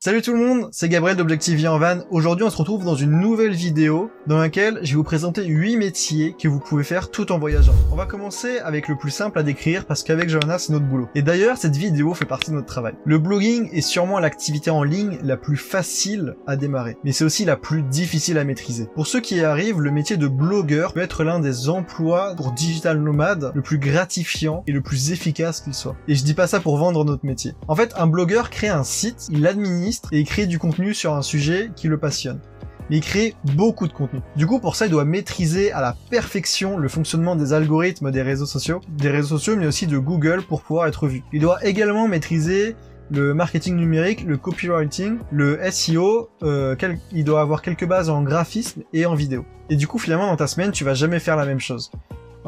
Salut tout le monde, c'est Gabriel d'Objective en Van. Aujourd'hui, on se retrouve dans une nouvelle vidéo dans laquelle je vais vous présenter 8 métiers que vous pouvez faire tout en voyageant. On va commencer avec le plus simple à décrire parce qu'avec Johanna, c'est notre boulot. Et d'ailleurs, cette vidéo fait partie de notre travail. Le blogging est sûrement l'activité en ligne la plus facile à démarrer, mais c'est aussi la plus difficile à maîtriser. Pour ceux qui y arrivent, le métier de blogueur peut être l'un des emplois pour digital nomade le plus gratifiant et le plus efficace qu'il soit. Et je dis pas ça pour vendre notre métier. En fait, un blogueur crée un site, il et crée du contenu sur un sujet qui le passionne. Mais il crée beaucoup de contenu. Du coup, pour ça, il doit maîtriser à la perfection le fonctionnement des algorithmes des réseaux sociaux, des réseaux sociaux, mais aussi de Google pour pouvoir être vu. Il doit également maîtriser le marketing numérique, le copywriting, le SEO, euh, il doit avoir quelques bases en graphisme et en vidéo. Et du coup, finalement, dans ta semaine, tu vas jamais faire la même chose.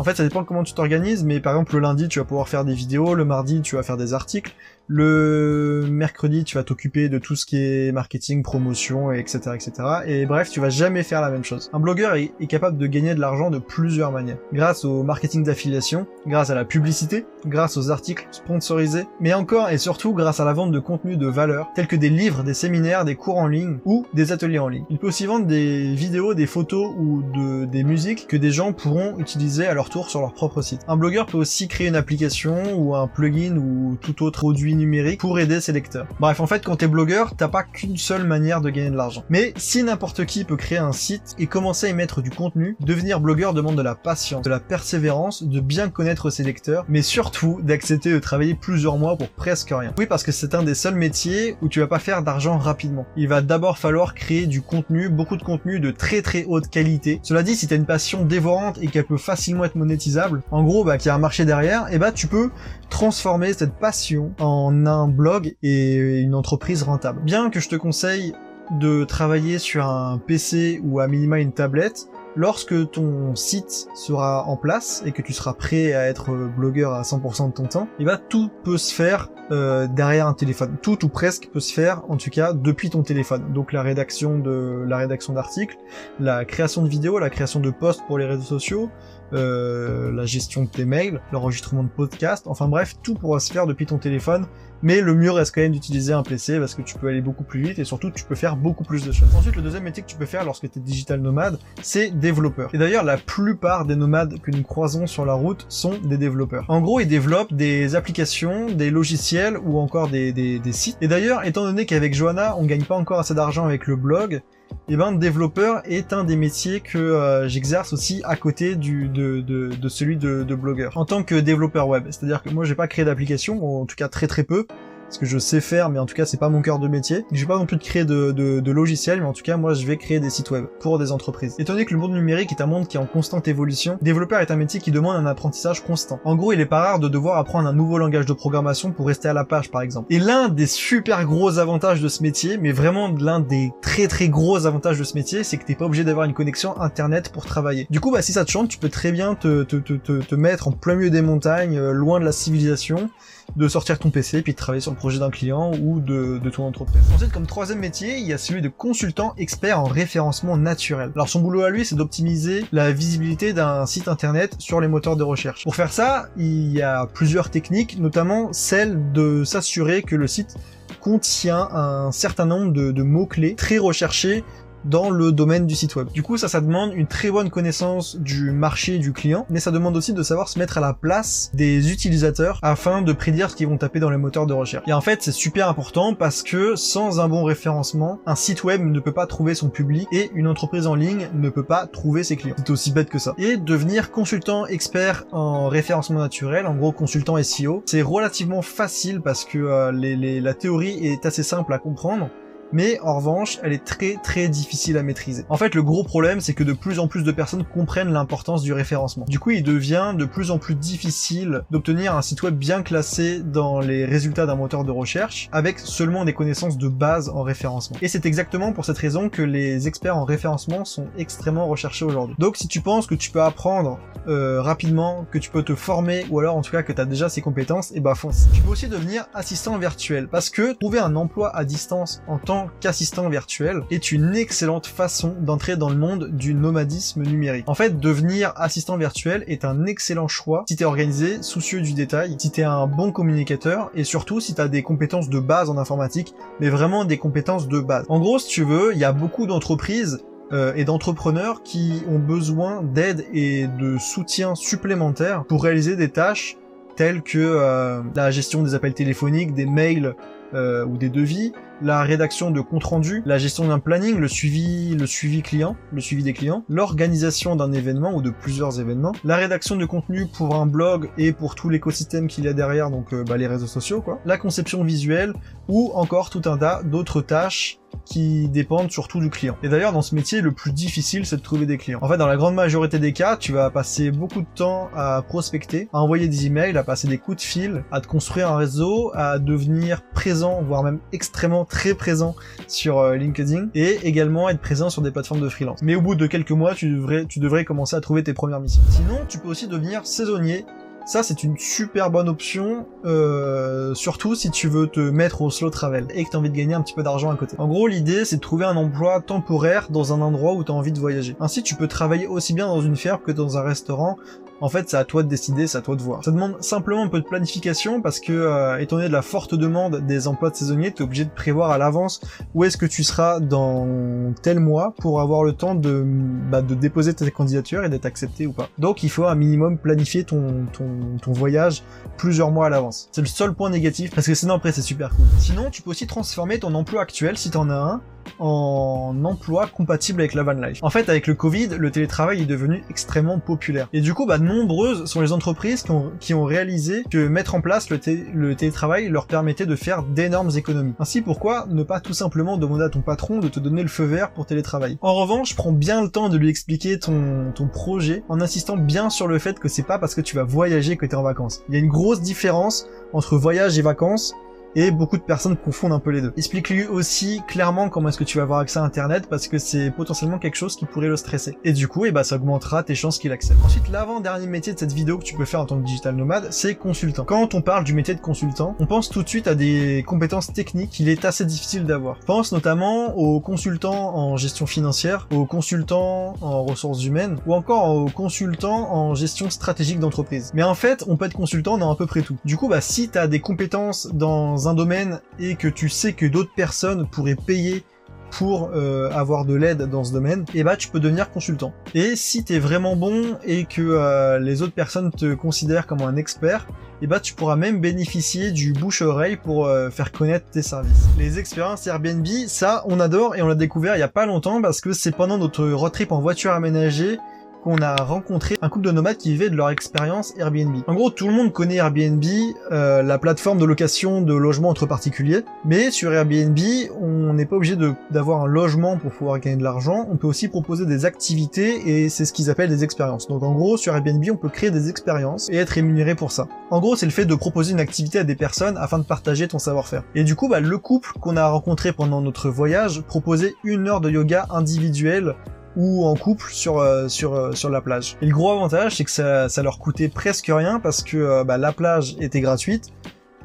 En fait, ça dépend de comment tu t'organises, mais par exemple, le lundi, tu vas pouvoir faire des vidéos, le mardi, tu vas faire des articles, le mercredi, tu vas t'occuper de tout ce qui est marketing, promotion, etc., etc. Et bref, tu vas jamais faire la même chose. Un blogueur est, capable de gagner de l'argent de plusieurs manières. Grâce au marketing d'affiliation, grâce à la publicité, grâce aux articles sponsorisés, mais encore et surtout grâce à la vente de contenu de valeur, tels que des livres, des séminaires, des cours en ligne ou des ateliers en ligne. Il peut aussi vendre des vidéos, des photos ou de, des musiques que des gens pourront utiliser à leur tour sur leur propre site. Un blogueur peut aussi créer une application ou un plugin ou tout autre produit numérique pour aider ses lecteurs. Bref, en fait, quand t'es blogueur, t'as pas qu'une seule manière de gagner de l'argent. Mais si n'importe qui peut créer un site et commencer à y mettre du contenu, devenir blogueur demande de la patience, de la persévérance, de bien connaître ses lecteurs, mais surtout d'accepter de travailler plusieurs mois pour presque rien. Oui, parce que c'est un des seuls métiers où tu vas pas faire d'argent rapidement. Il va d'abord falloir créer du contenu, beaucoup de contenu de très très haute qualité. Cela dit, si t'as une passion dévorante et qu'elle peut facilement être monétisable, en gros, bah, qu'il y a un marché derrière, et bah, tu peux transformer cette passion en un blog et une entreprise rentable. Bien que je te conseille de travailler sur un PC ou à minima une tablette, lorsque ton site sera en place et que tu seras prêt à être blogueur à 100% de ton temps, et ben tout peut se faire euh, derrière un téléphone. Tout ou presque peut se faire, en tout cas, depuis ton téléphone. Donc la rédaction de la rédaction d'articles, la création de vidéos, la création de posts pour les réseaux sociaux, euh, la gestion de tes mails, l'enregistrement de podcasts, enfin bref, tout pourra se faire depuis ton téléphone, mais le mieux reste quand même d'utiliser un PC parce que tu peux aller beaucoup plus vite et surtout tu peux faire beaucoup plus de choses. Ensuite, le deuxième métier que tu peux faire lorsque tu es digital nomade, c'est développeur. Et d'ailleurs, la plupart des nomades que nous croisons sur la route sont des développeurs. En gros, ils développent des applications, des logiciels ou encore des, des, sites. Et d'ailleurs, étant donné qu'avec Johanna, on gagne pas encore assez d'argent avec le blog, eh ben développeur est un des métiers que euh, j'exerce aussi à côté de, celui de, de blogueur en tant que développeur web. C'est-à-dire que moi j'ai pas créé d'application, en tout cas très très peu, ce que je sais faire, mais en tout cas c'est pas mon cœur de métier. Je vais pas non plus de créer de, de, de logiciels, mais en tout cas moi je vais créer des sites web pour des entreprises. Étant donné que le monde numérique est un monde qui est en constante évolution, développeur est un métier qui demande un apprentissage constant. En gros, il est pas rare de devoir apprendre un nouveau langage de programmation pour rester à la page par exemple. Et l'un des super gros avantages de ce métier, mais vraiment l'un des très très gros avantages de ce métier, c'est que t'es pas obligé d'avoir une connexion internet pour travailler. Du coup, bah si ça te chante, tu peux très bien te, te, te, te mettre en plein milieu des montagnes, euh, loin de la civilisation, de sortir ton PC puis de travailler sur le projet d'un client ou de, ton entreprise. Ensuite, comme troisième métier, il y a celui de consultant expert en référencement naturel. Alors son boulot à lui, c'est d'optimiser la visibilité d'un site internet sur les moteurs de recherche. Pour faire ça, il y a plusieurs techniques, notamment celle de s'assurer que le site contient un certain nombre de, de mots-clés très recherchés dans le domaine du site web. Du coup, ça, ça demande une très bonne connaissance du marché du client, mais ça demande aussi de savoir se mettre à la place des utilisateurs afin de prédire ce qu'ils vont taper dans les moteurs de recherche. Et en fait, c'est super important parce que sans un bon référencement, un site web ne peut pas trouver son public et une entreprise en ligne ne peut pas trouver ses clients. C'est aussi bête que ça. Et devenir consultant expert en référencement naturel, en gros consultant SEO, c'est relativement facile parce que euh, la théorie est assez simple à comprendre mais en revanche, elle est très très difficile à maîtriser. En fait, le gros problème, c'est que de plus en plus de personnes comprennent l'importance du référencement. Du coup, il devient de plus en plus difficile d'obtenir un site web bien classé dans les résultats d'un moteur de recherche avec seulement des connaissances de base en référencement. Et c'est exactement pour cette raison que les experts en référencement sont extrêmement recherchés aujourd'hui. Donc si tu penses que tu peux apprendre euh, rapidement, que tu peux te former, ou alors en tout cas que tu as déjà ces compétences, et eh bah fonce. Tu peux aussi devenir assistant virtuel, parce que trouver un emploi à distance en tant tant qu'assistant virtuel est une excellente façon d'entrer dans le monde du nomadisme numérique. En fait, devenir assistant virtuel est un excellent choix si t'es organisé, soucieux du détail, si t'es un bon communicateur et surtout si t'as des compétences de base en informatique, mais vraiment des compétences de base. En gros, si tu veux, il y a beaucoup d'entreprises euh, et d'entrepreneurs qui ont besoin d'aide et de soutien supplémentaire pour réaliser des tâches telles que euh, la gestion des appels téléphoniques, des mails euh, ou des devis, la rédaction de compte rendu, la gestion d'un planning, le suivi, le suivi client, le suivi des clients, l'organisation d'un événement ou de plusieurs événements, la rédaction de contenu pour un blog et pour tout l'écosystème qu'il y a derrière, donc bah, les réseaux sociaux quoi, la conception visuelle ou encore tout un tas d'autres tâches qui dépendent surtout du client. Et d'ailleurs, dans ce métier, le plus difficile, c'est de trouver des clients. En fait, dans la grande majorité des cas, tu vas passer beaucoup de temps à prospecter, à envoyer des emails, à passer des coups de fil, à te construire un réseau, à devenir présent, voire même extrêmement très présent sur euh, LinkedIn, et également être présent sur des plateformes de freelance. Mais au bout de quelques mois, tu devrais, tu devrais commencer à trouver tes premières missions. Sinon, tu peux aussi devenir saisonnier ça, c'est une super bonne option, euh, surtout si tu veux te mettre au slow travel et que tu as envie de gagner un petit peu d'argent à côté. En gros, l'idée, c'est de trouver un emploi temporaire dans un endroit où tu as envie de voyager. Ainsi, tu peux travailler aussi bien dans une ferme que dans un restaurant en fait, c'est à toi de décider, c'est à toi de voir. Ça demande simplement un peu de planification parce que, euh, étant donné de la forte demande des emplois de saisonniers, tu es obligé de prévoir à l'avance où est-ce que tu seras dans tel mois pour avoir le temps de, bah, de déposer ta candidature et d'être accepté ou pas. Donc, il faut un minimum planifier ton, ton, ton voyage plusieurs mois à l'avance. C'est le seul point négatif parce que sinon après c'est super cool. Sinon, tu peux aussi transformer ton emploi actuel si t'en as un en emploi compatible avec la van life. En fait, avec le Covid, le télétravail est devenu extrêmement populaire. Et du coup, bah, nombreuses sont les entreprises qui ont, réalisé que mettre en place le, télétravail leur permettait de faire d'énormes économies. Ainsi, pourquoi ne pas tout simplement demander à ton patron de te donner le feu vert pour télétravailler En revanche, prends bien le temps de lui expliquer ton, projet en insistant bien sur le fait que c'est pas parce que tu vas voyager que tu es en vacances. Il y a une grosse différence entre voyage et vacances et beaucoup de personnes confondent un peu les deux. Explique-lui aussi clairement comment est-ce que tu vas avoir accès à internet parce que c'est potentiellement quelque chose qui pourrait le stresser. Et du coup, et eh bah, ben, ça augmentera tes chances qu'il accepte. Ensuite, l'avant-dernier métier de cette vidéo que tu peux faire en tant que digital nomade, c'est consultant. Quand on parle du métier de consultant, on pense tout de suite à des compétences techniques qu'il est assez difficile d'avoir. Pense notamment aux consultants en gestion financière, aux consultants en ressources humaines ou encore aux consultants en gestion stratégique d'entreprise. Mais en fait, on peut être consultant dans à peu près tout. Du coup, bah, si tu as des compétences dans un domaine et que tu sais que d'autres personnes pourraient payer pour euh, avoir de l'aide dans ce domaine, et eh bah tu peux devenir consultant. Et si tu es vraiment bon et que euh, les autres personnes te considèrent comme un expert, et eh bah tu pourras même bénéficier du bouche-oreille pour euh, faire connaître tes services. Les expériences Airbnb, ça on adore et on l'a découvert il y a pas longtemps parce que c'est pendant notre road trip en voiture aménagée qu'on a rencontré un couple de nomades qui vivaient de leur expérience Airbnb. En gros, tout le monde connaît Airbnb, euh, la plateforme de location de logements entre particuliers, mais sur Airbnb, on n'est pas obligé d'avoir un logement pour pouvoir gagner de l'argent, on peut aussi proposer des activités et c'est ce qu'ils appellent des expériences. Donc en gros, sur Airbnb, on peut créer des expériences et être rémunéré pour ça. En gros, c'est le fait de proposer une activité à des personnes afin de partager ton savoir-faire. Et du coup, bah, le couple qu'on a rencontré pendant notre voyage proposait une heure de yoga individuel ou en couple sur euh, sur euh, sur la plage. Et le gros avantage, c'est que ça, ça leur coûtait presque rien parce que euh, bah, la plage était gratuite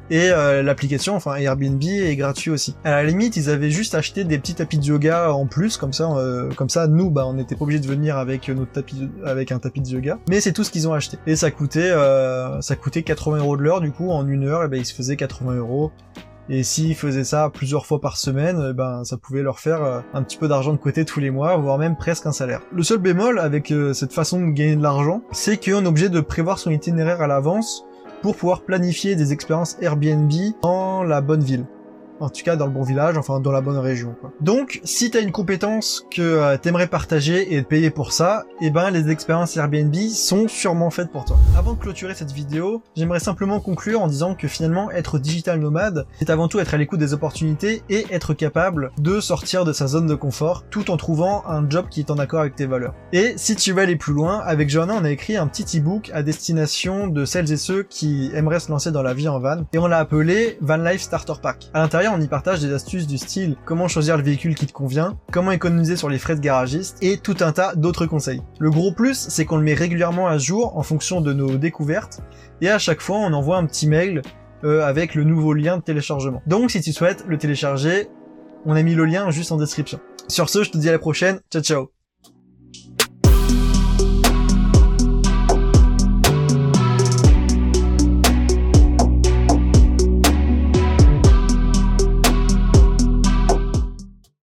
et l'application, enfin Airbnb, est gratuit aussi. À la limite, ils avaient juste acheté des petits tapis de yoga en plus, comme ça, comme ça, nous, bah, on n'était pas obligé de venir avec notre tapis, avec un tapis de yoga. Mais c'est tout ce qu'ils ont acheté. Et ça coûtait, ça coûtait 80 euros de l'heure. Du coup, en une heure, et ben ils se faisaient 80 euros. Et s'ils faisaient ça plusieurs fois par semaine, eh ben ça pouvait leur faire euh, un petit peu d'argent de côté tous les mois, voire même presque un salaire. Le seul bémol avec euh, cette façon de gagner de l'argent, c'est qu'on est obligé de prévoir son itinéraire à l'avance pour pouvoir planifier des expériences Airbnb dans la bonne ville en tout cas dans le bon village, enfin dans la bonne région. Quoi. Donc, si t'as une compétence que euh, t'aimerais partager et payé pour ça, eh ben les expériences Airbnb sont sûrement faites pour toi. Avant de clôturer cette vidéo, j'aimerais simplement conclure en disant que finalement être digital nomade, c'est avant tout être à l'écoute des opportunités et être capable de sortir de sa zone de confort tout en trouvant un job qui est en accord avec tes valeurs. Et si tu veux aller plus loin, avec Johanna on a écrit un petit e-book à destination de celles et ceux qui aimeraient se lancer dans la vie en van et on l'a appelé Van Life Starter Pack. À l'intérieur on y partage des astuces du style comment choisir le véhicule qui te convient, comment économiser sur les frais de garagiste et tout un tas d'autres conseils. Le gros plus, c'est qu'on le met régulièrement à jour en fonction de nos découvertes et à chaque fois on envoie un petit mail euh, avec le nouveau lien de téléchargement. Donc si tu souhaites le télécharger, on a mis le lien juste en description. Sur ce, je te dis à la prochaine. Ciao ciao